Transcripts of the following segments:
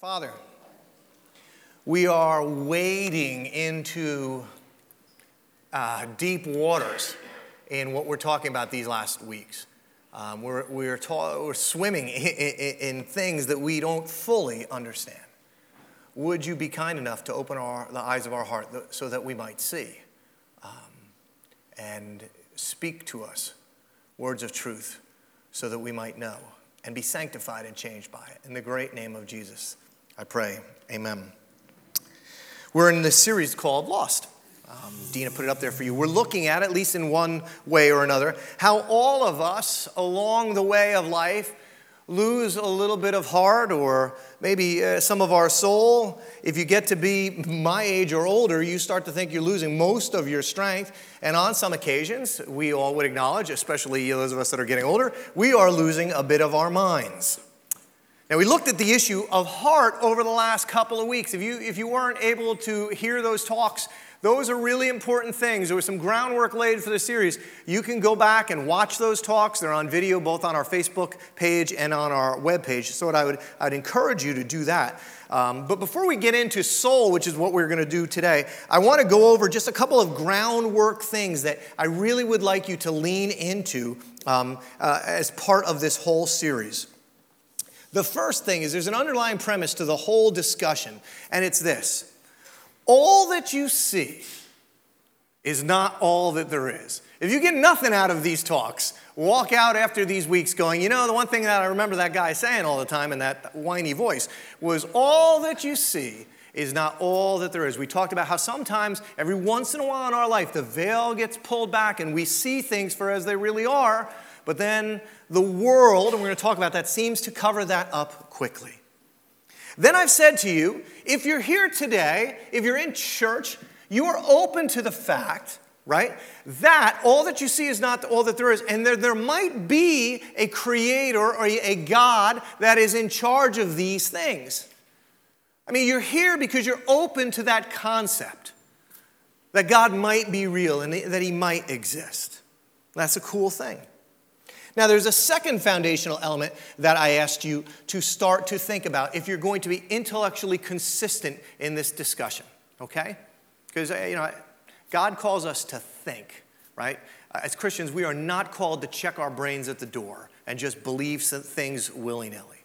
Father, we are wading into uh, deep waters in what we're talking about these last weeks. Um, we're, we're, ta- we're swimming in, in, in, things that we don't fully understand. Would you be kind enough to open our, the eyes of our heart so that we might see um, and speak to us words of truth so that we might know and be sanctified and changed by it? In the great name of Jesus, I pray. Amen. We're in this series called Lost. Um, Dina put it up there for you. We're looking at, at least in one way or another, how all of us along the way of life lose a little bit of heart or maybe uh, some of our soul. If you get to be my age or older, you start to think you're losing most of your strength. And on some occasions, we all would acknowledge, especially those of us that are getting older, we are losing a bit of our minds. Now, we looked at the issue of heart over the last couple of weeks. If you, if you weren't able to hear those talks, those are really important things. There was some groundwork laid for the series. You can go back and watch those talks. They're on video both on our Facebook page and on our web page. So I would I'd encourage you to do that. Um, but before we get into soul, which is what we're going to do today, I want to go over just a couple of groundwork things that I really would like you to lean into um, uh, as part of this whole series. The first thing is there's an underlying premise to the whole discussion, and it's this all that you see is not all that there is. If you get nothing out of these talks, walk out after these weeks going, you know, the one thing that I remember that guy saying all the time in that whiny voice was all that you see is not all that there is. We talked about how sometimes, every once in a while in our life, the veil gets pulled back and we see things for as they really are, but then the world, and we're going to talk about that, seems to cover that up quickly. Then I've said to you, if you're here today, if you're in church, you are open to the fact, right, that all that you see is not all that there is. And there, there might be a creator or a God that is in charge of these things. I mean, you're here because you're open to that concept that God might be real and that He might exist. That's a cool thing. Now, there's a second foundational element that I asked you to start to think about if you're going to be intellectually consistent in this discussion, okay? Because, uh, you know, God calls us to think, right? As Christians, we are not called to check our brains at the door and just believe things willy nilly.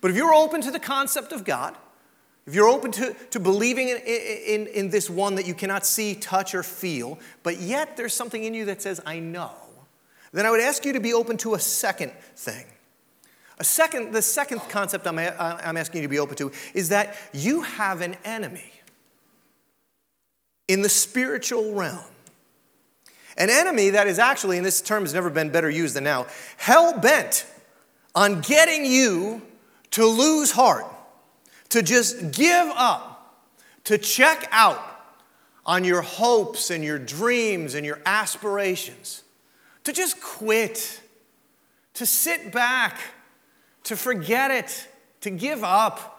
But if you're open to the concept of God, if you're open to, to believing in, in, in this one that you cannot see, touch, or feel, but yet there's something in you that says, I know, then I would ask you to be open to a second thing. A second, the second concept I'm, uh, I'm asking you to be open to is that you have an enemy in the spiritual realm. An enemy that is actually, and this term has never been better used than now, hell bent on getting you to lose heart, to just give up, to check out on your hopes and your dreams and your aspirations to just quit, to sit back, to forget it, to give up.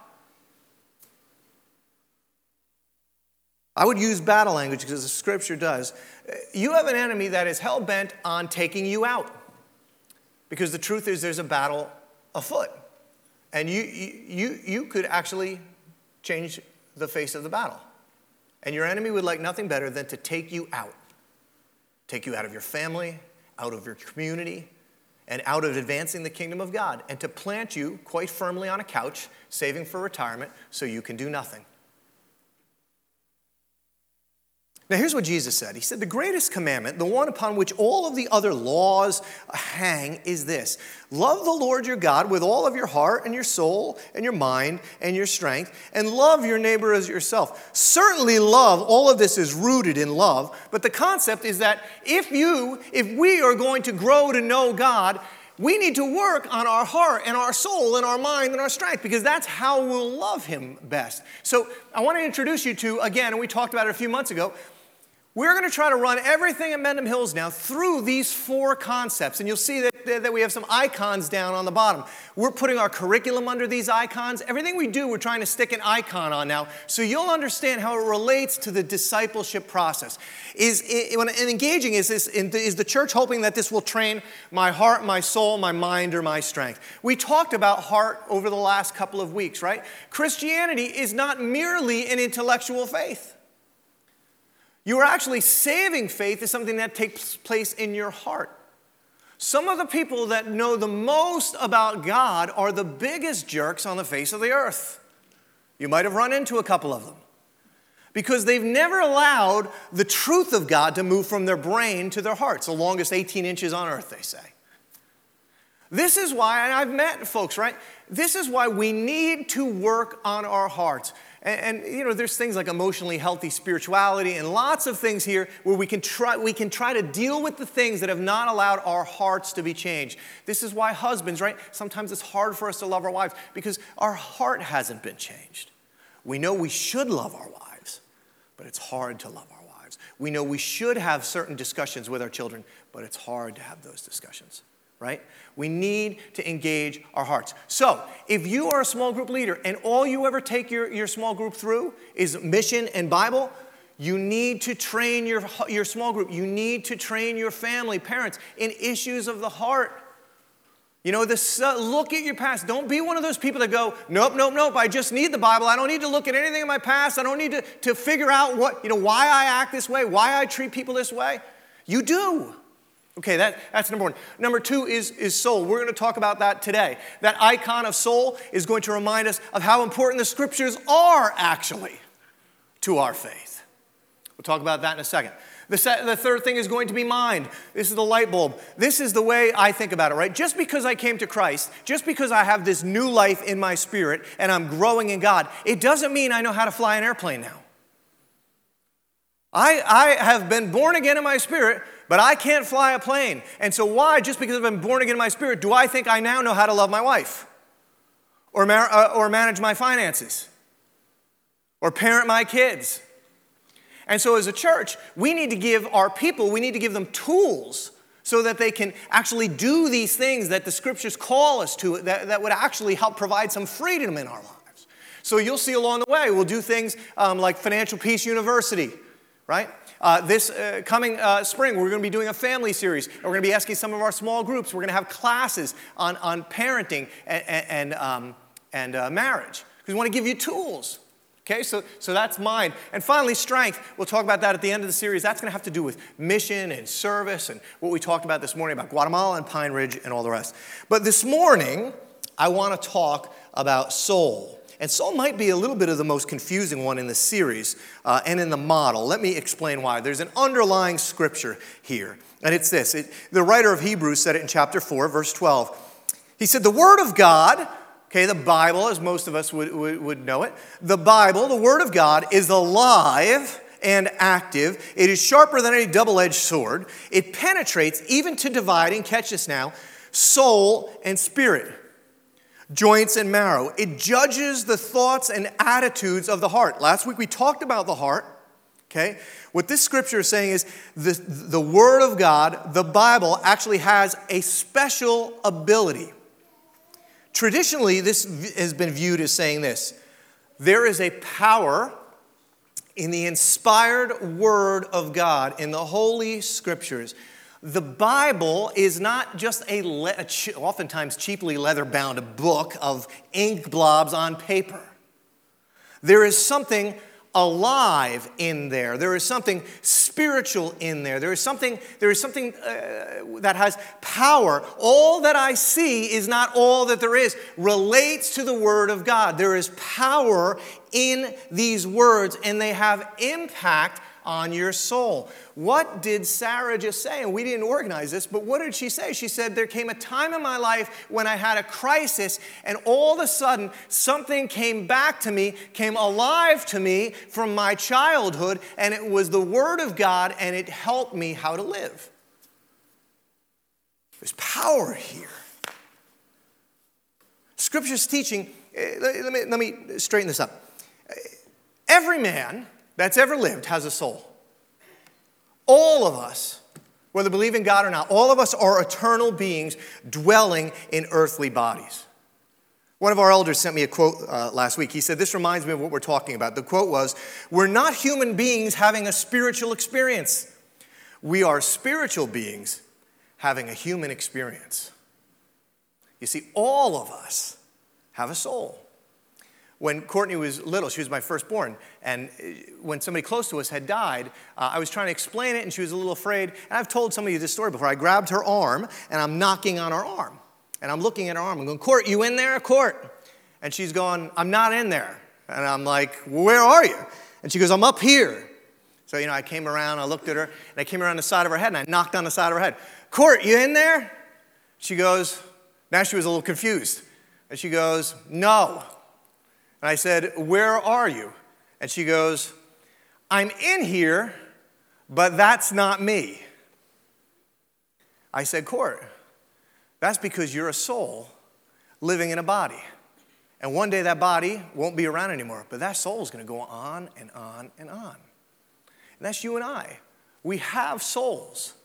I would use battle language because the scripture does. You have an enemy that is hell bent on taking you out. Because the truth is, there's a battle afoot. And you, you, you could actually change the face of the battle. And your enemy would like nothing better than to take you out. Take you out of your family, out of your community, and out of advancing the kingdom of God, and to plant you quite firmly on a couch, saving for retirement, so you can do nothing. Now, here's what Jesus said He said, The greatest commandment, the one upon which all of the other laws hang, is this Love the Lord your God with all of your heart and your soul and your mind and your strength, and love your neighbor as yourself. Certainly, love, all of this is rooted in love, but the concept is that if you, if we are going to grow to know God, we need to work on our heart and our soul and our mind and our strength because that's how we'll love Him best. So, I want to introduce you to, again, and we talked about it a few months ago, We're going to try to run everything at Mendham Hills now through these four concepts. And you'll see that, that we have some icons down on the bottom. We're putting our curriculum under these icons. Everything we do, we're trying to stick an icon on now so you'll understand how it relates to the discipleship process. Is, when, engaging is, this, is the church hoping that this will train my heart, my soul, my mind, or my strength? We talked about heart over the last couple of weeks, right? Christianity is not merely an intellectual faith. You are actually saving faith is something that takes place in your heart. Some of the people that know the most about God are the biggest jerks on the face of the earth. You might have run into a couple of them because they've never allowed the truth of God to move from their brain to their hearts, the longest 18 inches on earth, they say. This is why, I've met folks, right? This is why we need to work on our hearts. And, and, you know, there's things like emotionally healthy spirituality and lots of things here where we can, try, we can try to deal with the things that have not allowed our hearts to be changed. This is why husbands, right? Sometimes it's hard for us to love our wives because our heart hasn't been changed. We know we should love our wives, but it's hard to love our wives. We know we should have certain discussions with our children, but it's hard to have those discussions right? We need to engage our hearts. So, if you are a small group leader and all you ever take your, your small group through is mission and Bible, you need to train your, your small group. You need to train your family, parents, in issues of the heart. You know, this, uh, look at your past. Don't be one of those people that go, nope, nope, nope, I just need the Bible. I don't need to look at anything in my past. I don't need to, to figure out what, you know, why I act this way, why I treat people this way. You do. Okay, that, that's number one. Number two is, is soul. We're going to talk about that today. That icon of soul is going to remind us of how important the scriptures are actually to our faith. We'll talk about that in a second. The, se- the third thing is going to be mind. This is the light bulb. This is the way I think about it, right? Just because I came to Christ, just because I have this new life in my spirit and I'm growing in God, it doesn't mean I know how to fly an airplane now. I, I have been born again in my spirit, but I can't fly a plane. And so, why, just because I've been born again in my spirit, do I think I now know how to love my wife? Or, mar- uh, or manage my finances? Or parent my kids? And so, as a church, we need to give our people, we need to give them tools so that they can actually do these things that the scriptures call us to, that, that would actually help provide some freedom in our lives. So, you'll see along the way, we'll do things um, like Financial Peace University, right? Uh, this uh, coming uh, spring, we're going to be doing a family series. We're going to be asking some of our small groups. We're going to have classes on, on parenting and, and, um, and uh, marriage because we want to give you tools. Okay, so, so that's mine. And finally, strength. We'll talk about that at the end of the series. That's going to have to do with mission and service and what we talked about this morning about Guatemala and Pine Ridge and all the rest. But this morning, I want to talk about soul. And soul might be a little bit of the most confusing one in the series uh, and in the model. Let me explain why. There's an underlying scripture here, and it's this. It, the writer of Hebrews said it in chapter 4, verse 12. He said, The Word of God, okay, the Bible, as most of us would, would, would know it, the Bible, the Word of God, is alive and active. It is sharper than any double edged sword. It penetrates even to dividing, catch this now, soul and spirit joints and marrow. It judges the thoughts and attitudes of the heart. Last week we talked about the heart. Okay? What this scripture is saying is the, the Word of God, the Bible, actually has a special ability. Traditionally, this has been viewed as saying this there is a power in the inspired Word of God, in the Holy Scriptures, the Bible is not just a, le- oftentimes cheaply leather bound book of ink blobs on paper. There is something alive in there. There is something spiritual in there. There is something, there is something uh, that has power. All that I see is not all that there is, relates to the Word of God. There is power in these words, and they have impact on your soul. What did Sarah just say? And we didn't organize this, but what did she say? She said, There came a time in my life when I had a crisis, and all of a sudden something came back to me, came alive to me from my childhood, and it was the Word of God, and it helped me how to live. There's power here. Scripture's teaching, eh, let me, let me straighten this up. Every man that's ever lived has a soul. All of us, whether believe in God or not, all of us are eternal beings dwelling in earthly bodies. One of our elders sent me a quote uh, last week. He said, This reminds me of what we're talking about. The quote was, We're not human beings having a spiritual experience. We are spiritual beings having a human experience. You see, all of us have a soul. When Courtney was little, she was my firstborn, and uh, when somebody close to us had died, uh, I was trying to explain it, and she was a little afraid. And I've told somebody this story before. I grabbed her arm, and I'm knocking on her arm. And I'm looking at her arm. I'm going, Court, you in there? Court. And she's going, I'm not in there. And I'm like, Where are you? And she goes, I'm up here. So, you know, I came around, I looked at her, and I came around the side of her head, and I knocked on the side of her head. Court, you in there? She goes, Now she was a little confused. And she goes, No. And I said, Where are you? And she goes, I'm in here, but that's not me. I said, Court, that's because you're a soul living in a body. And one day that body won't be around anymore, but that soul is going to go on and on and on. And that's you and I. We have souls.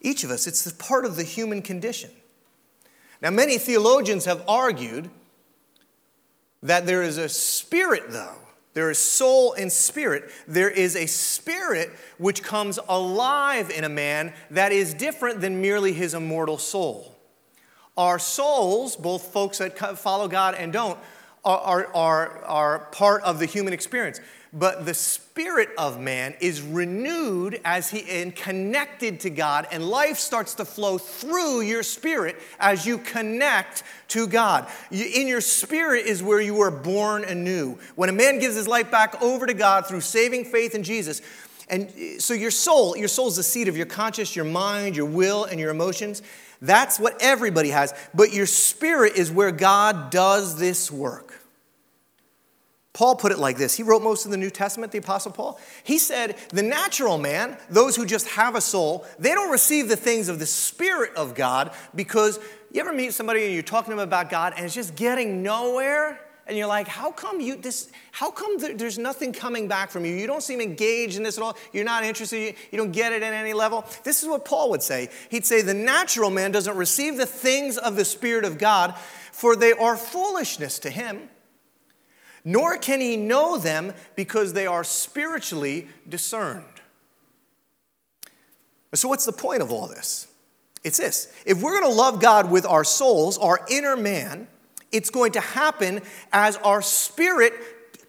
Each of us, it's part of the human condition. Now, many theologians have argued that there is a spirit, though. There is soul and spirit. There is a spirit which comes alive in a man that is different than merely his immortal soul. Our souls, both folks that follow God and don't, are, are, are part of the human experience. But the spirit of man is renewed as he and connected to God, and life starts to flow through your spirit as you connect to God. In your spirit is where you are born anew. When a man gives his life back over to God through saving faith in Jesus, and so your soul, your soul is the seat of your conscience, your mind, your will, and your emotions. That's what everybody has. But your spirit is where God does this work. Paul put it like this. He wrote most of the New Testament, the Apostle Paul. He said, The natural man, those who just have a soul, they don't receive the things of the Spirit of God because you ever meet somebody and you're talking to them about God and it's just getting nowhere? and you're like, how come you this? How come there's nothing coming back from you? You don't seem engaged in this at all. You're not interested. You don't get it at any level. This is what Paul would say. He'd say the natural man doesn't receive the things of the Spirit of God, for they are foolishness to him. Nor can he know them because they are spiritually discerned. So, what's the point of all this? It's this if we're going to love God with our souls, our inner man, it's going to happen as our spirit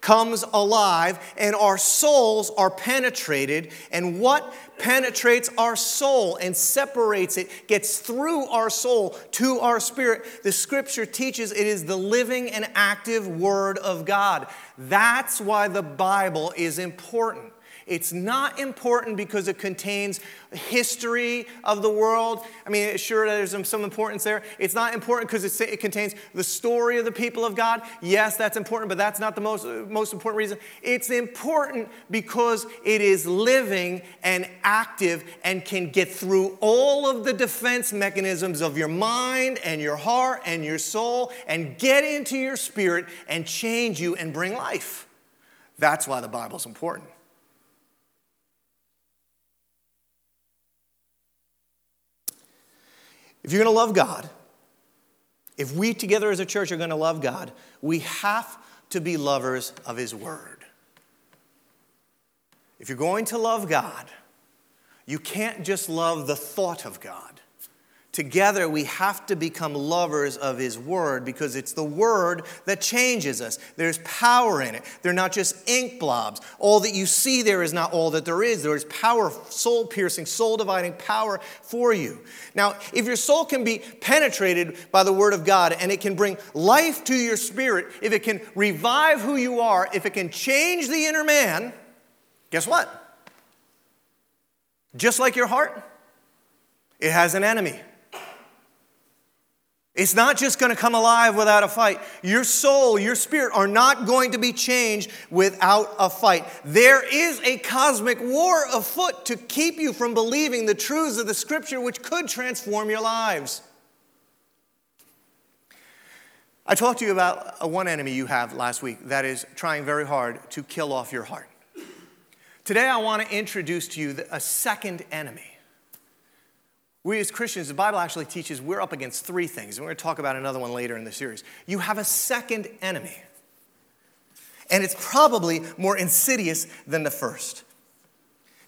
comes alive and our souls are penetrated. And what penetrates our soul and separates it, gets through our soul to our spirit, the scripture teaches it is the living and active word of God. That's why the Bible is important. It's not important because it contains history of the world. I mean, sure, there's some importance there. It's not important because it contains the story of the people of God. Yes, that's important, but that's not the most, most important reason. It's important because it is living and active and can get through all of the defense mechanisms of your mind and your heart and your soul and get into your spirit and change you and bring life. That's why the Bible's important. If you're going to love God, if we together as a church are going to love God, we have to be lovers of His Word. If you're going to love God, you can't just love the thought of God. Together, we have to become lovers of His Word because it's the Word that changes us. There's power in it. They're not just ink blobs. All that you see there is not all that there is. There is power, soul piercing, soul dividing power for you. Now, if your soul can be penetrated by the Word of God and it can bring life to your spirit, if it can revive who you are, if it can change the inner man, guess what? Just like your heart, it has an enemy. It's not just going to come alive without a fight. Your soul, your spirit are not going to be changed without a fight. There is a cosmic war afoot to keep you from believing the truths of the scripture, which could transform your lives. I talked to you about one enemy you have last week that is trying very hard to kill off your heart, Today, I want to introduce to you a second enemy. We as Christians, the Bible actually teaches we're up against three things. And we're going to talk about another one later in the series. You have a second enemy, and it's probably more insidious than the first.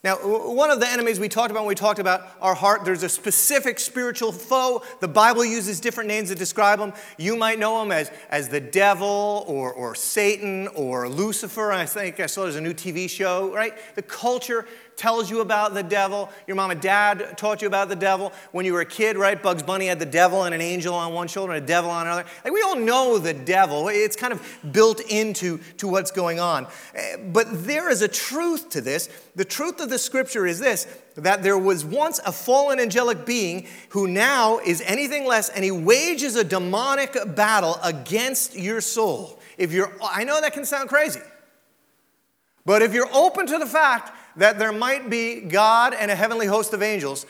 Now, one of the enemies we talked about when we talked about our heart, there's a specific spiritual foe. The Bible uses different names to describe them. You might know them as, as the devil or, or Satan or Lucifer. I think I saw there's a new TV show, right? The culture tells you about the devil. Your mom and dad taught you about the devil. When you were a kid, right? Bugs Bunny had the devil and an angel on one shoulder and a devil on another. Like we all know the devil. It's kind of built into to what's going on. Eh, but there is a truth to this. The truth of the scripture is this that there was once a fallen angelic being who now is anything less and he wages a demonic battle against your soul. If you're I know that can sound crazy. But if you're open to the fact that there might be God and a heavenly host of angels,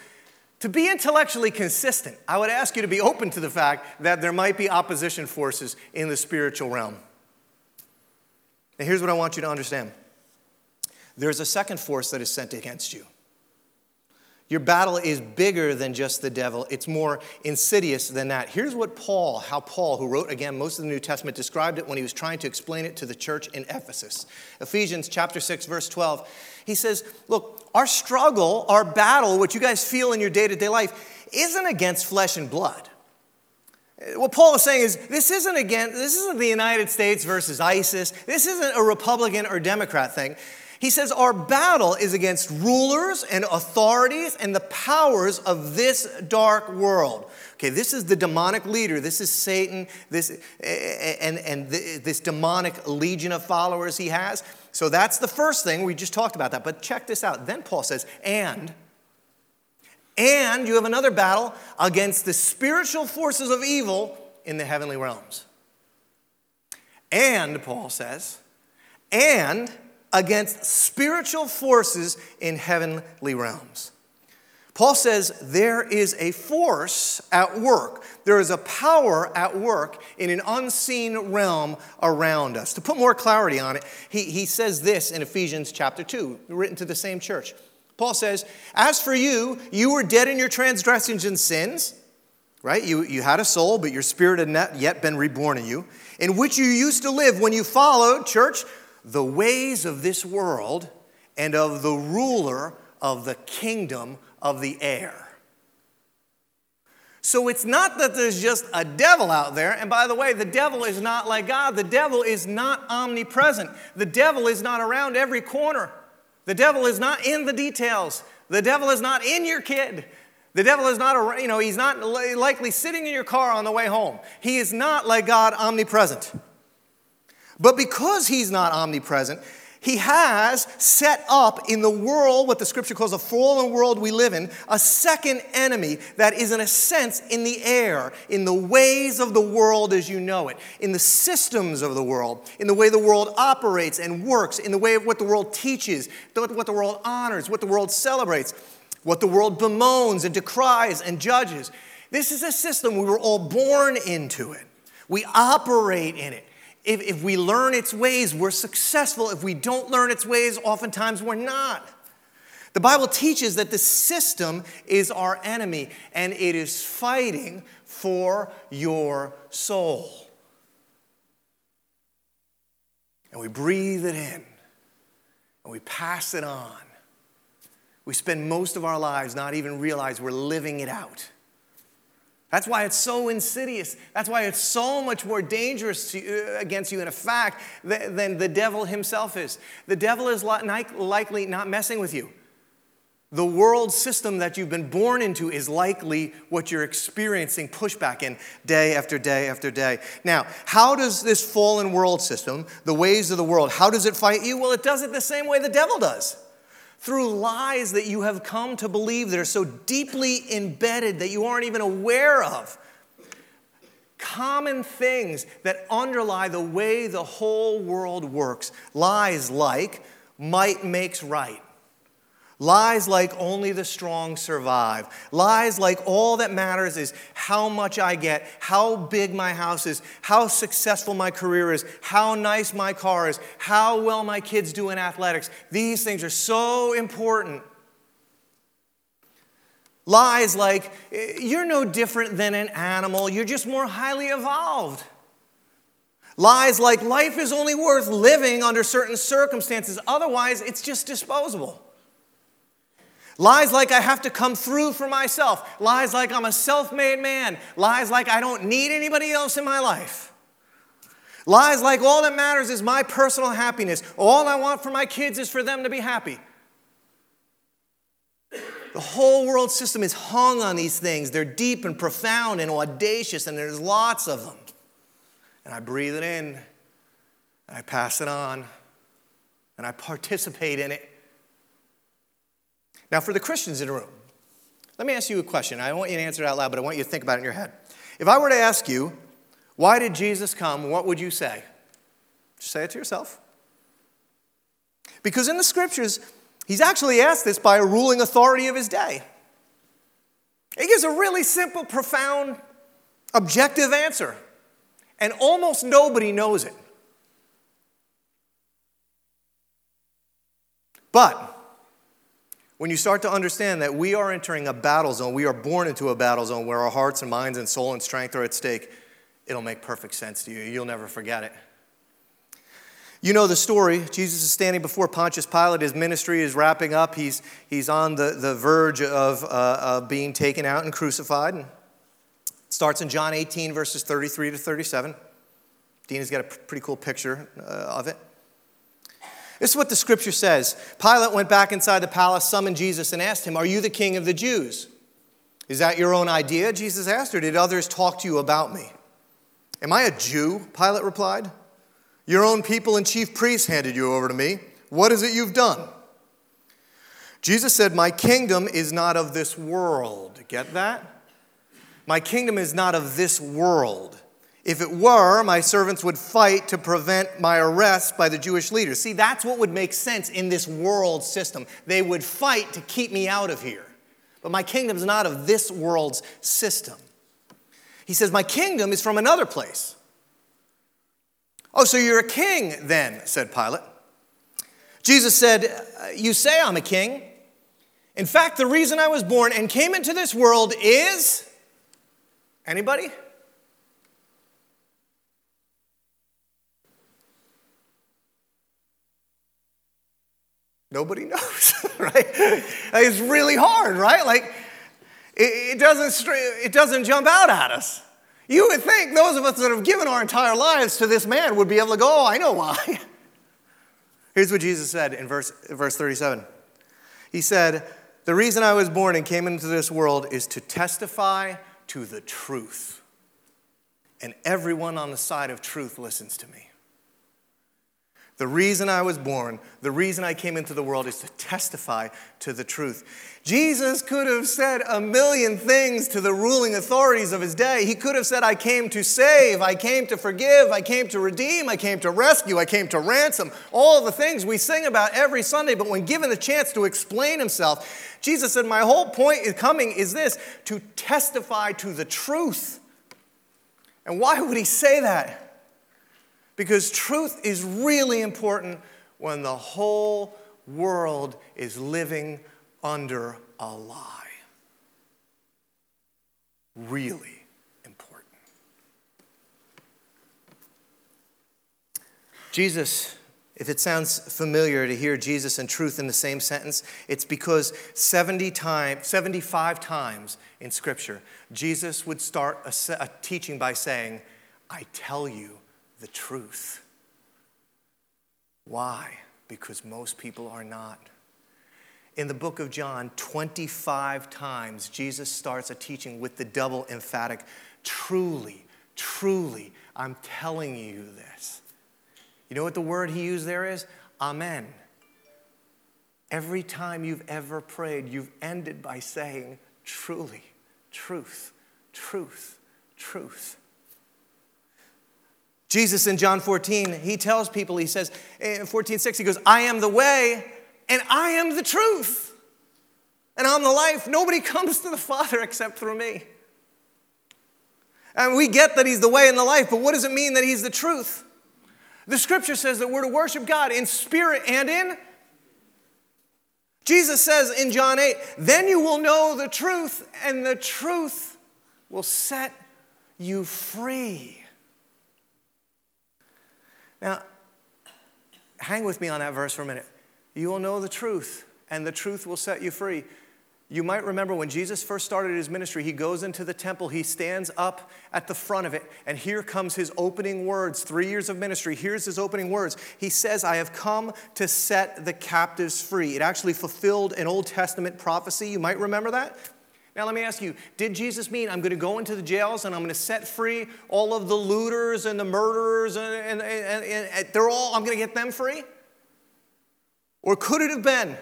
to be intellectually consistent, I would ask you to be open to the fact that there might be opposition forces in the spiritual realm. And here's what I want you to understand there's a second force that is sent against you. Your battle is bigger than just the devil. It's more insidious than that. Here's what Paul, how Paul, who wrote again most of the New Testament, described it when he was trying to explain it to the church in Ephesus. Ephesians chapter 6 verse 12. He says, "Look, our struggle, our battle, what you guys feel in your day-to-day life, isn't against flesh and blood." What Paul is saying is this isn't again this isn't the United States versus ISIS. This isn't a Republican or Democrat thing. He says, Our battle is against rulers and authorities and the powers of this dark world. Okay, this is the demonic leader. This is Satan, this, and, and this demonic legion of followers he has. So that's the first thing. We just talked about that. But check this out. Then Paul says, And, and you have another battle against the spiritual forces of evil in the heavenly realms. And, Paul says, and, against spiritual forces in heavenly realms. Paul says there is a force at work. There is a power at work in an unseen realm around us. To put more clarity on it, he, he says this in Ephesians chapter 2, written to the same church. Paul says, As for you, you were dead in your transgressions and sins, right? You, you had a soul, but your spirit had not yet been reborn in you, in which you used to live when you followed, church, the ways of this world and of the ruler of the kingdom of the air. So it's not that there's just a devil out there. And by the way, the devil is not like God. The devil is not omnipresent. The devil is not around every corner. The devil is not in the details. The devil is not in your kid. The devil is not, you know, he's not likely sitting in your car on the way home. He is not like God omnipresent. But because he's not omnipresent, he has set up in the world, what the scripture calls a fallen world we live in, a second enemy that is, in a sense, in the air, in the ways of the world as you know it, in the systems of the world, in the way the world operates and works, in the way of what the world teaches, what the world honors, what the world celebrates, what the world bemoans and decries and judges. This is a system we were all born into it. We operate in it. If, if we learn its ways, we're successful. If we don't learn its ways, oftentimes we're not. The Bible teaches that the system is our enemy and it is fighting for your soul. And we breathe it in and we pass it on. We spend most of our lives not even realize we're living it out. That's why it's so insidious. That's why it's so much more dangerous to, uh, against you in a fact than the devil himself is. The devil is likely not messing with you. The world system that you've been born into is likely what you're experiencing pushback in day after day after day. Now, how does this fallen world system, the ways of the world, how does it fight you? Well, it does it the same way the devil does through lies that you have come to believe that are so deeply embedded that you aren't even aware of. Common things that underlie the way the whole world works. Lies like might makes right. Lies like only the strong survive. Lies like all that matters is how much I get, how big my house is, how successful my career is, how nice my car is, how well my kids do in athletics. These things are so important. Lies like, eh, you're no different than an animal, you're just more highly evolved. Lies like, life is only worth living under certain circumstances, otherwise, it's just disposable. Lies like I have to come through for myself. Lies like I'm a self made man. Lies like I don't need anybody else in my life. Lies like all that matters is my personal happiness. All I want for my kids is for them to be happy. The whole world system is hung on these things. They're deep and profound and audacious, and there's lots of them. And I breathe it in, and I pass it on, and I participate in it. Now, for the Christians in the room, let me ask you a question. I want you to answer it out loud, but I want you to think about it in your head. If I were to ask you, why did Jesus come? What would you say? Just say it to yourself. Because in the scriptures, he's actually asked this by a ruling authority of his day. He gives a really simple, profound, objective answer, and almost nobody knows it. But when you start to understand that we are entering a battle zone, we are born into a battle zone where our hearts and minds and soul and strength are at stake, it'll make perfect sense to you. You'll never forget it. You know the story. Jesus is standing before Pontius Pilate. His ministry is wrapping up. He's, he's on the, the verge of, uh, being taken out and crucified. And starts in John 18, verses 33 to 37. Dina's got a pretty cool picture uh, of it. This is what the scripture says. Pilate went back inside the palace, summoned Jesus, and asked him, Are you the king of the Jews? Is that your own idea? Jesus asked her, Did others talk to you about me? Am I a Jew? Pilate replied. Your own people and chief priests handed you over to me. What is it you've done? Jesus said, My kingdom is not of this world. Get that? My kingdom is not of this world. If it were, my servants would fight to prevent my arrest by the Jewish leaders. See, that's what would make sense in this world system. They would fight to keep me out of here. But my kingdom is not of this world's system. He says, My kingdom is from another place. Oh, so you're a king then, said Pilate. Jesus said, uh, You say I'm a king. In fact, the reason I was born and came into this world is anybody? Nobody knows, right? It's really hard, right? Like, it, doesn't, it doesn't jump out at us. You would think those of us that have given our entire lives to this man would be able to go, oh, I know why. Here's what Jesus said in verse, verse 37 He said, The reason I was born and came into this world is to testify to the truth. And everyone on the side of truth listens to me. The reason I was born, the reason I came into the world is to testify to the truth. Jesus could have said a million things to the ruling authorities of his day. He could have said, I came to save, I came to forgive, I came to redeem, I came to rescue, I came to ransom, all the things we sing about every Sunday. But when given the chance to explain himself, Jesus said, My whole point in coming is this to testify to the truth. And why would he say that? Because truth is really important when the whole world is living under a lie. Really important. Jesus, if it sounds familiar to hear Jesus and truth in the same sentence, it's because 70 times, 75 times in Scripture, Jesus would start a, a teaching by saying, I tell you the truth. Why? Because most people are not. In the book of John, 25 times, Jesus starts a teaching with the double emphatic truly, truly, I'm telling you this. You know what the word he used there is? Amen. Every time you've ever prayed, you've ended by saying, truly, truth, truth, truth. Jesus in John 14, he tells people, he says, in 14, 6, he goes, I am the way and I am the truth. and I'm the life. Nobody comes to the Father except through me. And we get that He's the way and the life, but what does it mean that He's the truth? The scripture says that we're to worship God in spirit and in. Jesus says in John 8, then you will know the truth, and the truth will set you free. Now, hang with me on that verse for a minute. You will know the truth, and the truth will set you free. You might remember when Jesus first started his ministry, he goes into the temple, he stands up at the front of it, and here comes his opening words. Three years of ministry, here's his opening words. He says, I have come to set the captives free. It actually fulfilled an Old Testament prophecy. You might remember that. Now, let me ask you did Jesus mean I'm going to go into the jails and I'm going to set free all of the looters and the murderers and, and, and, and they're all, I'm going to get them free? Or could it have been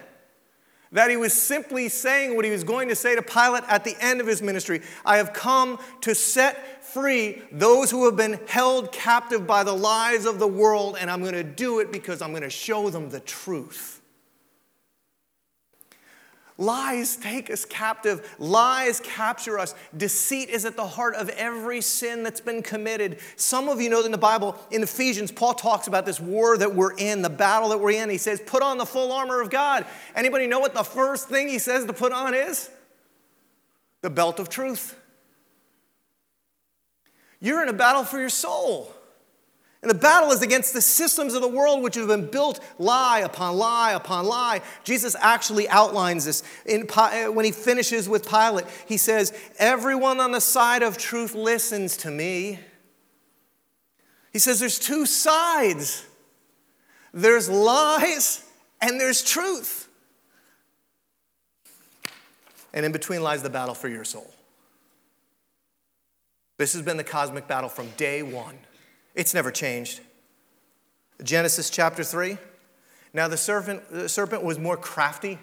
that he was simply saying what he was going to say to Pilate at the end of his ministry I have come to set free those who have been held captive by the lies of the world, and I'm going to do it because I'm going to show them the truth. Lies take us captive. Lies capture us. Deceit is at the heart of every sin that's been committed. Some of you know that in the Bible, in Ephesians, Paul talks about this war that we're in, the battle that we're in. He says, put on the full armor of God. Anybody know what the first thing he says to put on is? The belt of truth. You're in a battle for your soul. And the battle is against the systems of the world which have been built lie upon lie upon lie. Jesus actually outlines this in, uh, when he finishes with Pilate. He says, Everyone on the side of truth listens to me. He says, There's two sides there's lies and there's truth. And in between lies the battle for your soul. This has been the cosmic battle from day one. It's never changed. Genesis chapter 3. Now the serpent, the serpent was more crafty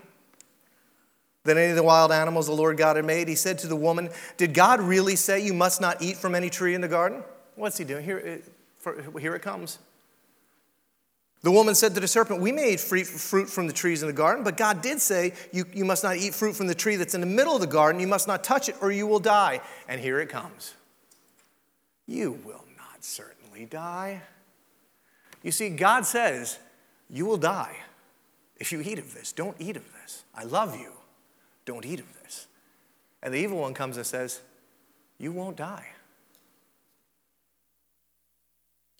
than any of the wild animals the Lord God had made. He said to the woman, Did God really say you must not eat from any tree in the garden? What's he doing? Here, uh, for, here it comes. The woman said to the serpent, We may eat fruit from the trees in the garden, but God did say, you, you must not eat fruit from the tree that's in the middle of the garden. You must not touch it, or you will die. And here it comes. You will not serve die. You see, God says, You will die if you eat of this. Don't eat of this. I love you. Don't eat of this. And the evil one comes and says, You won't die.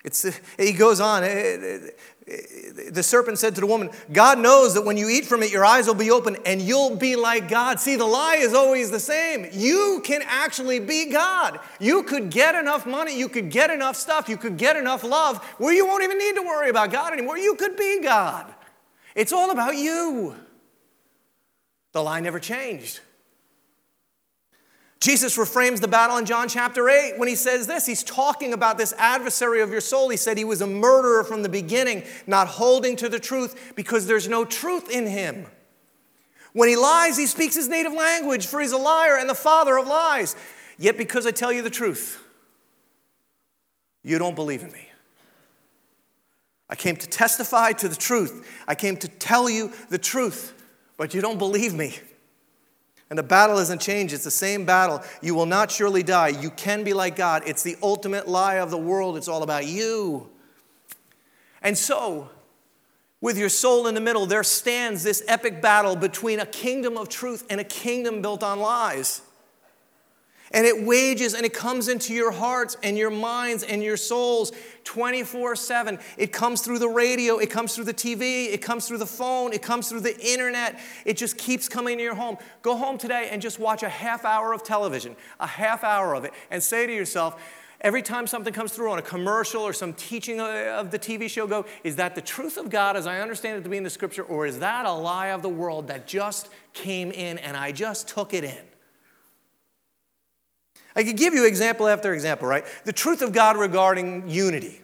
It's, he goes on. The serpent said to the woman, God knows that when you eat from it, your eyes will be open and you'll be like God. See, the lie is always the same. You can actually be God. You could get enough money, you could get enough stuff, you could get enough love where you won't even need to worry about God anymore. You could be God. It's all about you. The lie never changed. Jesus reframes the battle in John chapter 8 when he says this. He's talking about this adversary of your soul. He said he was a murderer from the beginning, not holding to the truth because there's no truth in him. When he lies, he speaks his native language, for he's a liar and the father of lies. Yet because I tell you the truth, you don't believe in me. I came to testify to the truth. I came to tell you the truth, but you don't believe me. And the battle hasn't changed. It's the same battle. You will not surely die. You can be like God. It's the ultimate lie of the world. It's all about you. And so, with your soul in the middle, there stands this epic battle between a kingdom of truth and a kingdom built on lies. And it wages and it comes into your hearts and your minds and your souls 24 7. It comes through the radio, it comes through the TV, it comes through the phone, it comes through the internet. It just keeps coming to your home. Go home today and just watch a half hour of television, a half hour of it, and say to yourself, every time something comes through on a commercial or some teaching of the TV show, go, is that the truth of God as I understand it to be in the scripture, or is that a lie of the world that just came in and I just took it in? I could give you example after example, right? The truth of God regarding unity.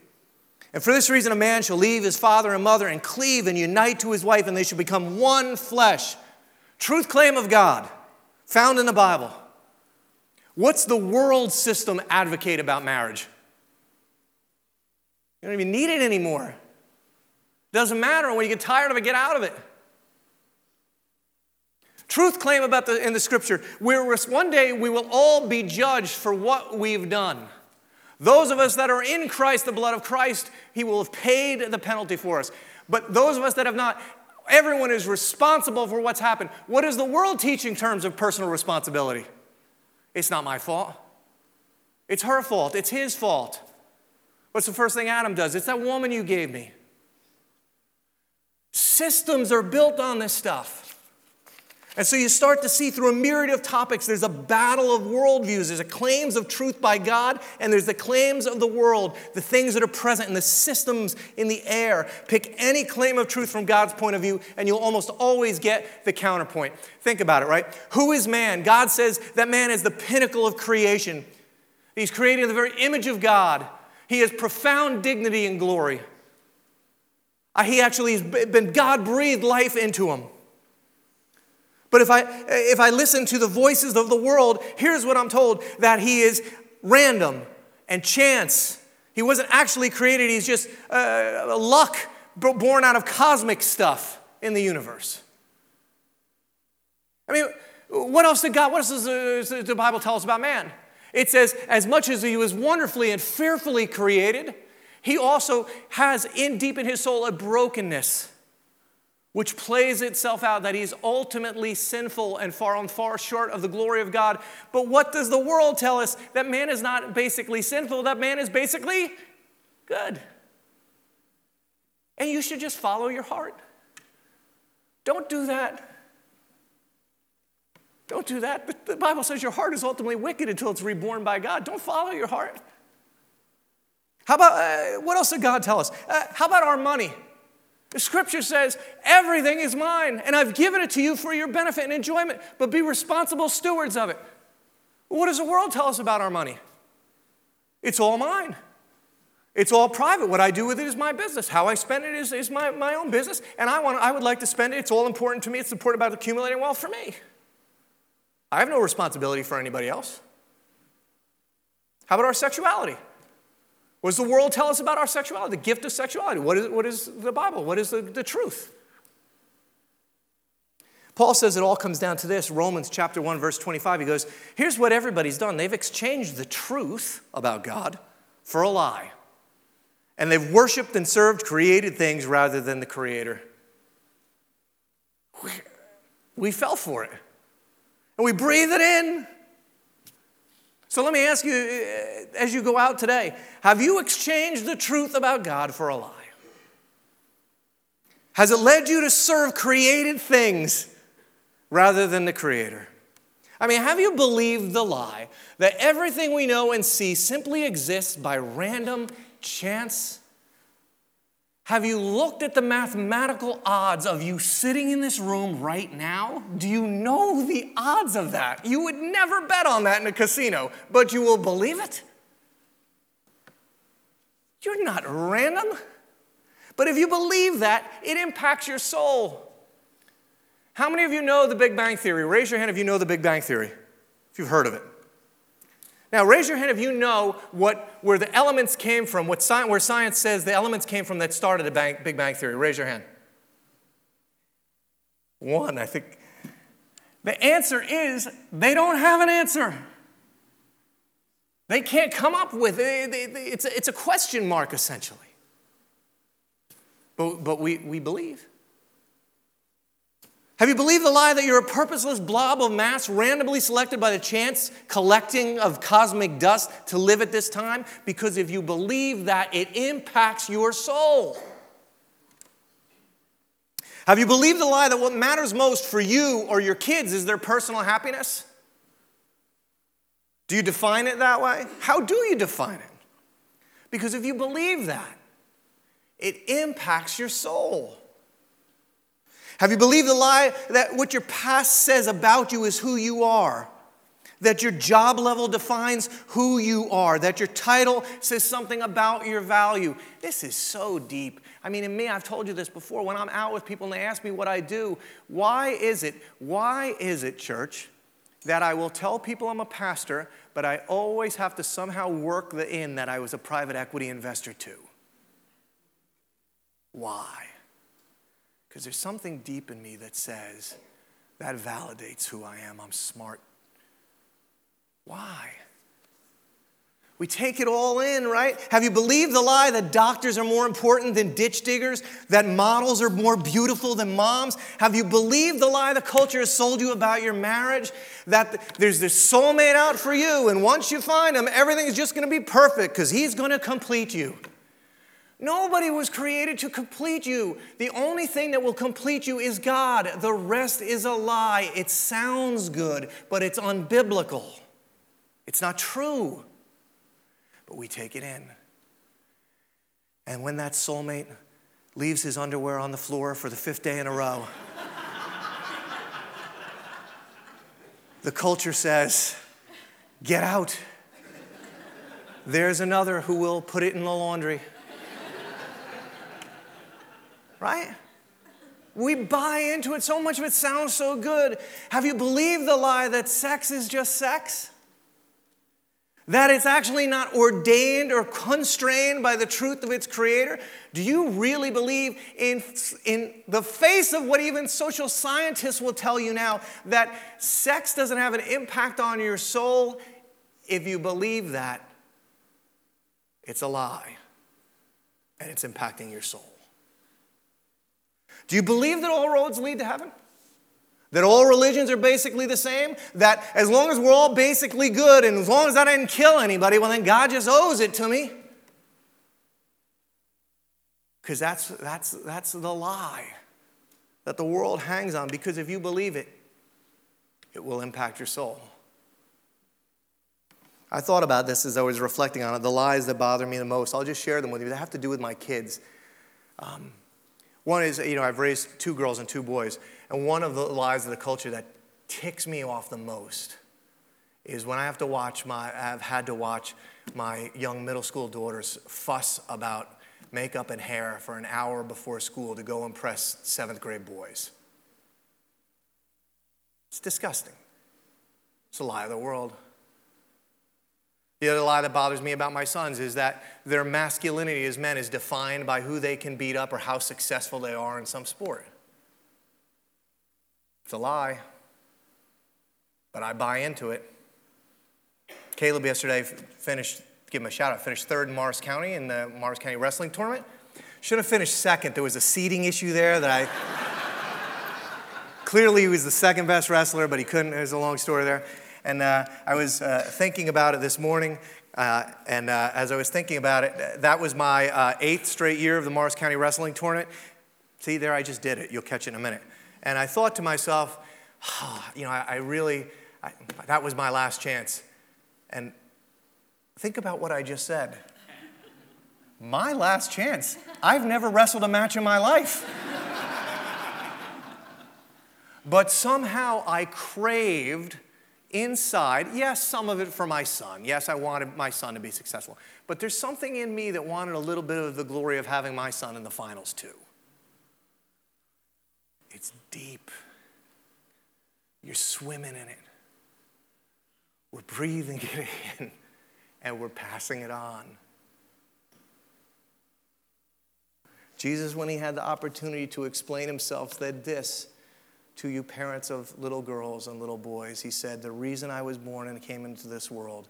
And for this reason, a man shall leave his father and mother and cleave and unite to his wife, and they shall become one flesh. Truth claim of God, found in the Bible. What's the world system advocate about marriage? You don't even need it anymore. Doesn't matter. When you get tired of it, get out of it. Truth claim about the in the scripture, We're, one day we will all be judged for what we've done. Those of us that are in Christ, the blood of Christ, He will have paid the penalty for us. But those of us that have not, everyone is responsible for what's happened. What is the world teaching terms of personal responsibility? It's not my fault. It's her fault. It's his fault. What's the first thing Adam does? It's that woman you gave me. Systems are built on this stuff. And so you start to see through a myriad of topics, there's a battle of worldviews. There's the claims of truth by God, and there's the claims of the world, the things that are present in the systems in the air. Pick any claim of truth from God's point of view, and you'll almost always get the counterpoint. Think about it, right? Who is man? God says that man is the pinnacle of creation. He's created in the very image of God. He has profound dignity and glory. Uh, he actually has been God breathed life into him. But if I, if I listen to the voices of the world, here's what I'm told that he is random and chance. He wasn't actually created, he's just uh, luck born out of cosmic stuff in the universe. I mean, what else did God, what else does the Bible tell us about man? It says, as much as he was wonderfully and fearfully created, he also has in deep in his soul a brokenness which plays itself out that he's ultimately sinful and far on far short of the glory of God. But what does the world tell us? That man is not basically sinful, that man is basically good. And you should just follow your heart. Don't do that. Don't do that. But the Bible says your heart is ultimately wicked until it's reborn by God. Don't follow your heart. How about, uh, what else did God tell us? Uh, how about our money? The scripture says, everything is mine, and I've given it to you for your benefit and enjoyment, but be responsible stewards of it. What does the world tell us about our money? It's all mine. It's all private. What I do with it is my business. How I spend it is, is my, my own business, and I, want, I would like to spend it. It's all important to me. It's important about accumulating wealth for me. I have no responsibility for anybody else. How about our sexuality? What does the world tell us about our sexuality? The gift of sexuality. What is, what is the Bible? What is the, the truth? Paul says it all comes down to this Romans chapter 1, verse 25. He goes, Here's what everybody's done they've exchanged the truth about God for a lie. And they've worshiped and served created things rather than the Creator. We, we fell for it. And we breathe it in. So let me ask you uh, as you go out today have you exchanged the truth about God for a lie? Has it led you to serve created things rather than the Creator? I mean, have you believed the lie that everything we know and see simply exists by random chance have you looked at the mathematical odds of you sitting in this room right now? Do you know the odds of that? You would never bet on that in a casino, but you will believe it? You're not random. But if you believe that, it impacts your soul. How many of you know the Big Bang Theory? Raise your hand if you know the Big Bang Theory, if you've heard of it. Now, raise your hand if you know what, where the elements came from, what sci- where science says the elements came from that started the Big Bang Theory. Raise your hand. One, I think. The answer is they don't have an answer. They can't come up with it. It's a, it's a question mark, essentially. But, but we, we believe. Have you believed the lie that you're a purposeless blob of mass randomly selected by the chance collecting of cosmic dust to live at this time? Because if you believe that, it impacts your soul. Have you believed the lie that what matters most for you or your kids is their personal happiness? Do you define it that way? How do you define it? Because if you believe that, it impacts your soul. Have you believed the lie that what your past says about you is who you are? That your job level defines who you are, that your title says something about your value. This is so deep. I mean, in me, I've told you this before. When I'm out with people and they ask me what I do, why is it, why is it, church, that I will tell people I'm a pastor, but I always have to somehow work the in that I was a private equity investor too? Why? Because there's something deep in me that says, That validates who I am. I'm smart. Why? We take it all in, right? Have you believed the lie that doctors are more important than ditch diggers? That models are more beautiful than moms? Have you believed the lie the culture has sold you about your marriage? That there's this soulmate out for you, and once you find him, everything is just gonna be perfect because he's gonna complete you. Nobody was created to complete you. The only thing that will complete you is God. The rest is a lie. It sounds good, but it's unbiblical. It's not true but we take it in. And when that soulmate leaves his underwear on the floor for the fifth day in a row, the culture says, Get out. There's another who will put it in the laundry. Right? We buy into it. So much of it sounds so good. Have you believed the lie that sex is just sex? that it's actually not ordained or constrained by the truth of its creator? Do you really believe, in, in the face of what even social scientists will tell you now, that sex doesn't have an impact on your soul? If you believe that, it's a lie and it's impacting your soul. Do you believe that all roads lead to heaven? That all religions are basically the same? That as long as we're all basically good and as long as I didn't kill anybody, well, then God just owes it to me? Because that's, that's, that's the lie that the world hangs on. Because if you believe it, it will impact your soul. I thought about this as I was reflecting on it, the lies that bother me the most. I'll just share them with you. They have to do with my kids. Um, one is, you know, I've raised two girls and two boys. And one of the lies of the culture that ticks me off the most is when I have to watch my, I've had to watch my young middle school daughters fuss about makeup and hair for an hour before school to go impress seventh grade boys. It's disgusting. It's a lie of the world. The other lie that bothers me about my sons is that their masculinity as men is defined by who they can beat up or how successful they are in some sport. It's a lie, but I buy into it. Caleb yesterday finished, give him a shout out, finished third in Morris County in the Morris County Wrestling Tournament. Should have finished second. There was a seating issue there that I. clearly, he was the second best wrestler, but he couldn't. There's a long story there. And uh, I was uh, thinking about it this morning. Uh, and uh, as I was thinking about it, that was my uh, eighth straight year of the Morris County Wrestling Tournament. See, there I just did it. You'll catch it in a minute. And I thought to myself, oh, you know, I, I really, I, that was my last chance. And think about what I just said. My last chance. I've never wrestled a match in my life. but somehow I craved inside, yes, some of it for my son. Yes, I wanted my son to be successful. But there's something in me that wanted a little bit of the glory of having my son in the finals, too. It's deep. You're swimming in it. We're breathing it in and we're passing it on. Jesus, when he had the opportunity to explain himself, said this to you, parents of little girls and little boys. He said, The reason I was born and came into this world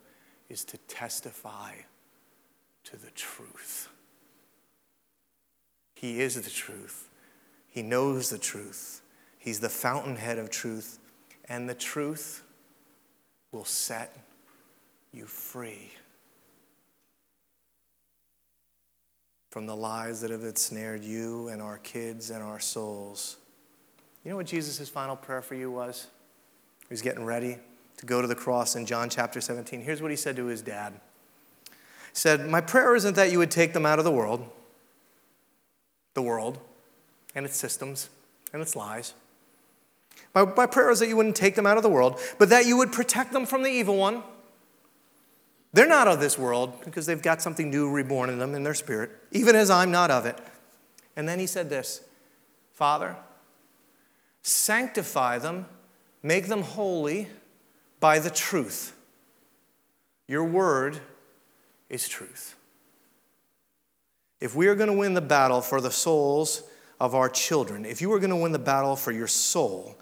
is to testify to the truth. He is the truth. He knows the truth. He's the fountainhead of truth. And the truth will set you free from the lies that have ensnared you and our kids and our souls. You know what Jesus' final prayer for you was? He was getting ready to go to the cross in John chapter 17. Here's what he said to his dad. He said, My prayer isn't that you would take them out of the world, the world, and its systems and its lies. My, my prayer is that you wouldn't take them out of the world, but that you would protect them from the evil one. They're not of this world because they've got something new reborn in them in their spirit, even as I'm not of it. And then he said this Father, sanctify them, make them holy by the truth. Your word is truth. If we are going to win the battle for the souls of our children, if you are going to win the battle for your soul,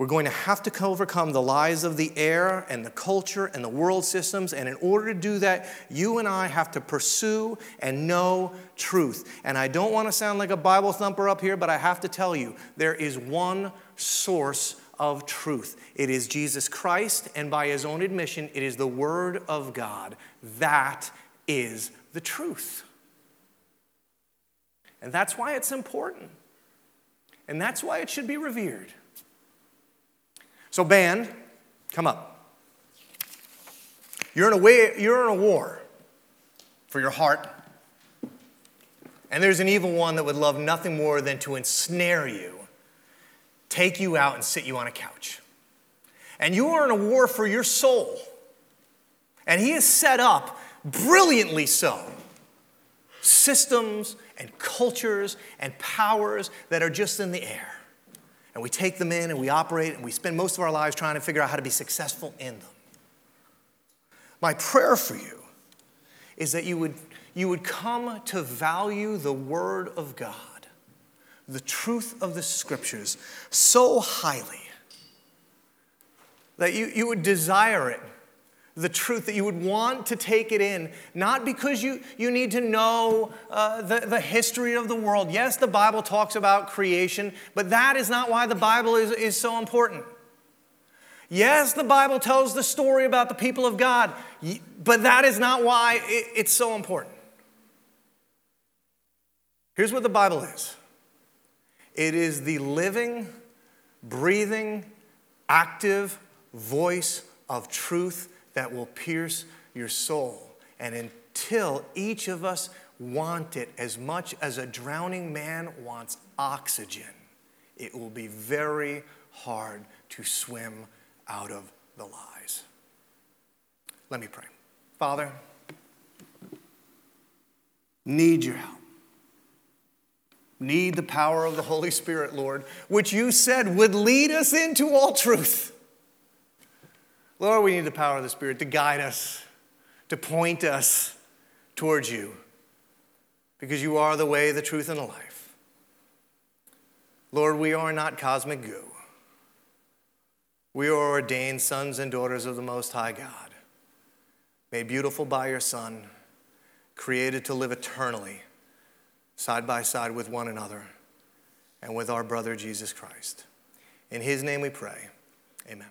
We're going to have to overcome the lies of the air and the culture and the world systems. And in order to do that, you and I have to pursue and know truth. And I don't want to sound like a Bible thumper up here, but I have to tell you there is one source of truth. It is Jesus Christ, and by his own admission, it is the Word of God. That is the truth. And that's why it's important. And that's why it should be revered. So, band, come up. You're in a, way, you're in a war for your heart. And there's an evil one that would love nothing more than to ensnare you, take you out, and sit you on a couch. And you are in a war for your soul. And he has set up, brilliantly so, systems and cultures and powers that are just in the air. And we take them in and we operate and we spend most of our lives trying to figure out how to be successful in them. My prayer for you is that you would, you would come to value the Word of God, the truth of the Scriptures, so highly that you, you would desire it the truth, that you would want to take it in, not because you, you need to know uh, the, the history of the world. Yes, the Bible talks about creation, but that is not why the Bible is, is so important. Yes, the Bible tells the story about the people of God, but that is not why it, it's so important. Here's what the Bible is it is the living, breathing, active voice of truth that will pierce your soul. And until each of us want it as much as a drowning man wants oxygen, it will be very hard to swim out of the lies. Let me pray. Father, need your help. Need the power of the Holy Spirit, Lord, which you said would lead us into all truth. Lord, we need the power of the Spirit to guide us, to point us towards you, because you are the way, the truth, and the life. Lord, we are not cosmic goo. We are ordained sons and daughters of the Most High God, made beautiful by your Son, created to live eternally, side by side with one another and with our brother Jesus Christ. In his name we pray. Amen.